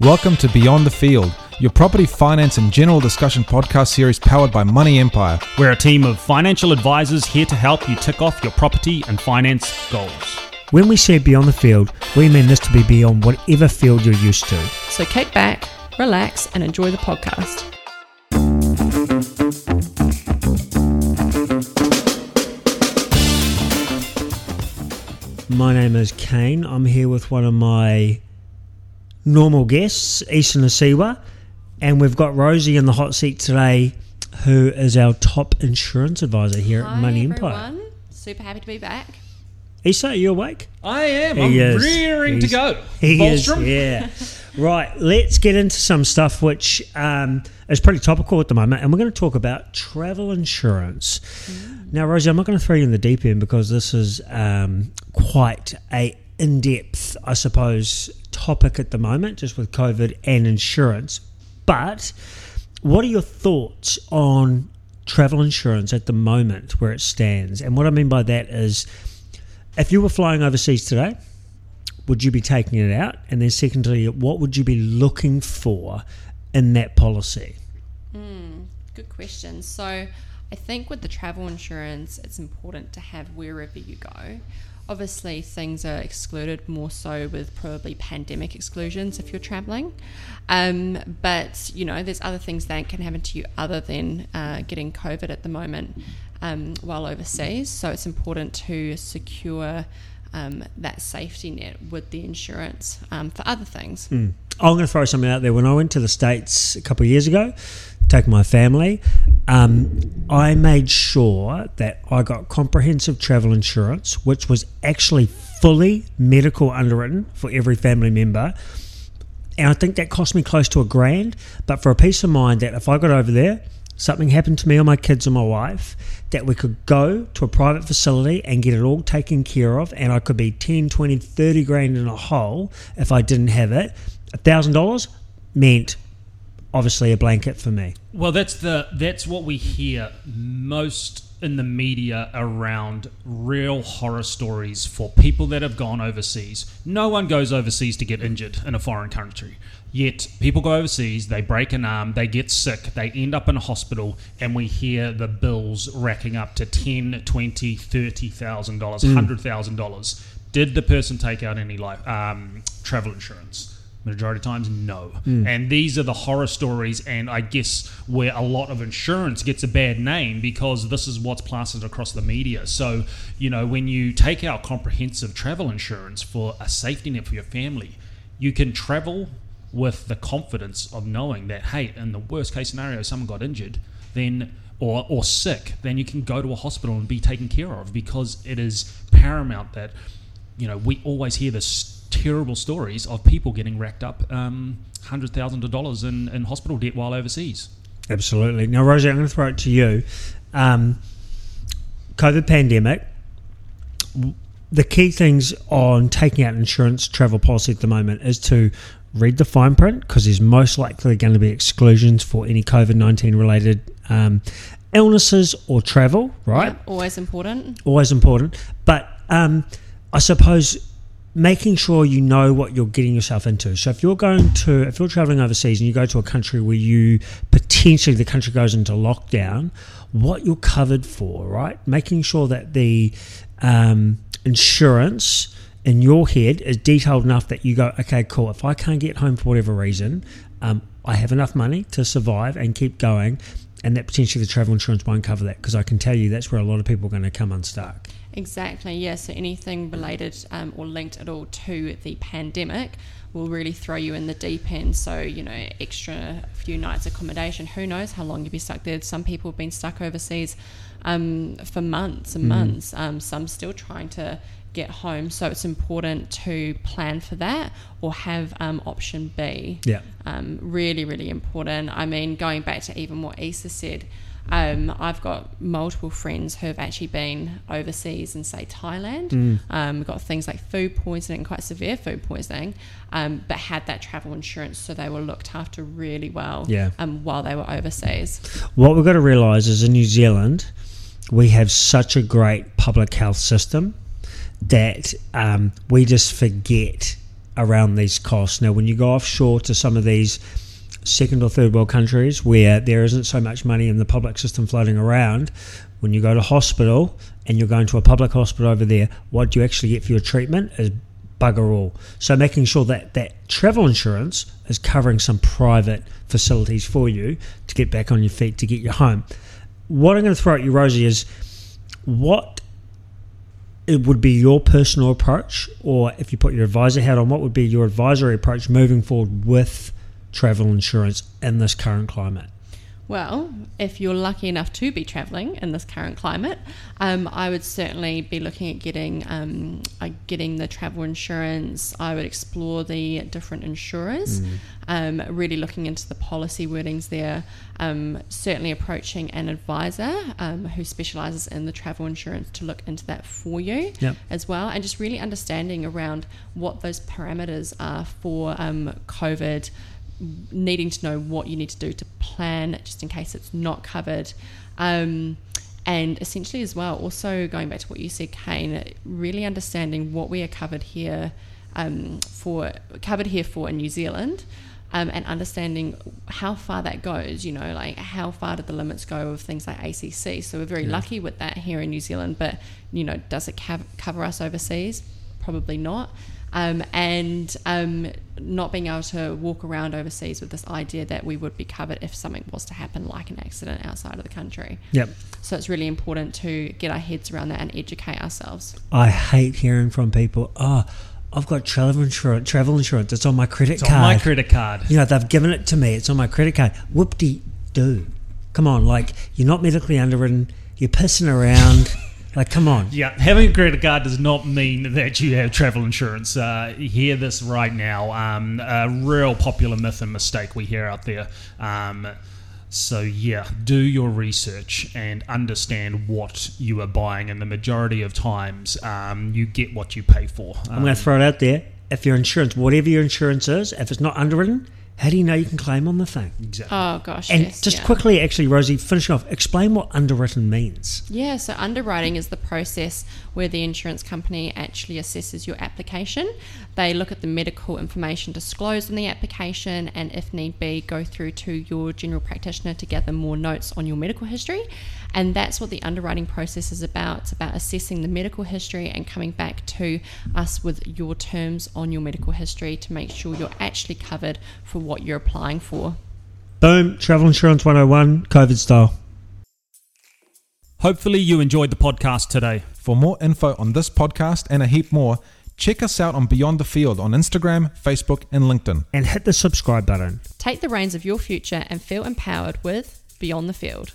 Welcome to Beyond the Field, your property finance and general discussion podcast series powered by Money Empire. We're a team of financial advisors here to help you tick off your property and finance goals. When we say beyond the field, we mean this to be beyond whatever field you're used to. So kick back, relax, and enjoy the podcast. My name is Kane. I'm here with one of my normal guests, Easton Asiwa, and we've got Rosie in the hot seat today, who is our top insurance advisor here Hi, at Money everyone. Empire. Super happy to be back. Issa, are you awake? I am. He I'm is. rearing to go. He is, yeah. right, let's get into some stuff which um, is pretty topical at the moment, and we're going to talk about travel insurance. Now, Rosie, I'm not going to throw you in the deep end because this is um, quite a in-depth, I suppose, topic at the moment, just with COVID and insurance. But what are your thoughts on travel insurance at the moment, where it stands? And what I mean by that is, if you were flying overseas today, would you be taking it out? And then, secondly, what would you be looking for in that policy? Hmm, good question. So, I think with the travel insurance, it's important to have wherever you go. Obviously, things are excluded more so with probably pandemic exclusions if you're traveling. Um, but, you know, there's other things that can happen to you other than uh, getting COVID at the moment um, while overseas. So, it's important to secure um, that safety net with the insurance um, for other things. I'm going to throw something out there. When I went to the States a couple of years ago, take my family, um, I made sure that I got comprehensive travel insurance, which was actually fully medical underwritten for every family member. And I think that cost me close to a grand. But for a peace of mind that if I got over there, something happened to me or my kids or my wife, that we could go to a private facility and get it all taken care of. And I could be 10, 20, 30 grand in a hole if I didn't have it. $1,000 meant obviously a blanket for me. Well, that's the that's what we hear most in the media around real horror stories for people that have gone overseas. No one goes overseas to get injured in a foreign country. Yet people go overseas, they break an arm, they get sick, they end up in a hospital, and we hear the bills racking up to ten, twenty, thirty thousand dollars, hundred thousand dollars. Did the person take out any life um, travel insurance? Majority of times, no. Hmm. And these are the horror stories, and I guess where a lot of insurance gets a bad name because this is what's plastered across the media. So, you know, when you take out comprehensive travel insurance for a safety net for your family, you can travel with the confidence of knowing that, hey, in the worst case scenario, someone got injured, then or, or sick, then you can go to a hospital and be taken care of because it is paramount that you know, we always hear this terrible stories of people getting racked up um, hundred thousands of dollars in, in hospital debt while overseas. Absolutely. Now, Rosie, I'm going to throw it to you. Um, COVID pandemic. The key things on taking out an insurance travel policy at the moment is to read the fine print because there's most likely going to be exclusions for any COVID 19 related um, illnesses or travel, right? Yeah, always important. always important. But um, I suppose making sure you know what you're getting yourself into. So if you're going to, if you're traveling overseas and you go to a country where you potentially the country goes into lockdown, what you're covered for, right? Making sure that the um, insurance in your head is detailed enough that you go, okay, cool. If I can't get home for whatever reason, um, I have enough money to survive and keep going. And that potentially the travel insurance won't cover that because I can tell you that's where a lot of people are going to come unstuck. Exactly, yeah. So anything related um, or linked at all to the pandemic will really throw you in the deep end. So, you know, extra few nights accommodation, who knows how long you'll be stuck there. Some people have been stuck overseas um, for months and months, um, some still trying to get home. So it's important to plan for that or have um, option B. Yeah. Um, really, really important. I mean, going back to even what Issa said, um, I've got multiple friends who have actually been overseas in, say, Thailand. Um, we've got things like food poisoning, quite severe food poisoning, um, but had that travel insurance, so they were looked after really well Yeah. um, while they were overseas. What we've got to realise is in New Zealand, we have such a great public health system that um, we just forget around these costs. Now, when you go offshore to some of these second or third world countries where there isn't so much money in the public system floating around, when you go to hospital and you're going to a public hospital over there, what do you actually get for your treatment is bugger all. So making sure that that travel insurance is covering some private facilities for you to get back on your feet to get you home. What I'm going to throw at you, Rosie, is what it would be your personal approach, or if you put your advisor hat on, what would be your advisory approach moving forward with travel insurance in this current climate? Well, if you're lucky enough to be travelling in this current climate, um, I would certainly be looking at getting um, uh, getting the travel insurance. I would explore the different insurers, mm. um, really looking into the policy wordings there. Um, certainly approaching an advisor um, who specialises in the travel insurance to look into that for you yep. as well, and just really understanding around what those parameters are for um, COVID needing to know what you need to do to plan just in case it's not covered. Um, and essentially, as well, also going back to what you said, Kane, really understanding what we are covered here um, for, covered here for in New Zealand. Um, and understanding how far that goes, you know, like how far do the limits go of things like ACC. So we're very yeah. lucky with that here in New Zealand, but, you know, does it cover us overseas? Probably not um, and um, not being able to walk around overseas with this idea that we would be covered if something was to happen, like an accident outside of the country. Yep. So it's really important to get our heads around that and educate ourselves. I hate hearing from people, oh, I've got travel insurance. Travel insurance. It's on my credit it's card. on my credit card. You know, they've given it to me. It's on my credit card. Whoop de do. Come on, like you're not medically underwritten. You're pissing around. Like, come on. Yeah, having a credit card does not mean that you have travel insurance. Uh, hear this right now. Um, a real popular myth and mistake we hear out there. Um, so, yeah, do your research and understand what you are buying. And the majority of times, um, you get what you pay for. I'm going to throw it out there. If your insurance, whatever your insurance is, if it's not underwritten, how do you know you can claim on the thing? Exactly. Oh gosh. And yes, just yeah. quickly, actually, Rosie, finish off. Explain what underwritten means. Yeah. So underwriting is the process where the insurance company actually assesses your application. They look at the medical information disclosed in the application, and if need be, go through to your general practitioner to gather more notes on your medical history. And that's what the underwriting process is about. It's about assessing the medical history and coming back to us with your terms on your medical history to make sure you're actually covered for what you're applying for. Boom, Travel Insurance 101, COVID style. Hopefully, you enjoyed the podcast today. For more info on this podcast and a heap more, check us out on Beyond the Field on Instagram, Facebook, and LinkedIn. And hit the subscribe button. Take the reins of your future and feel empowered with Beyond the Field.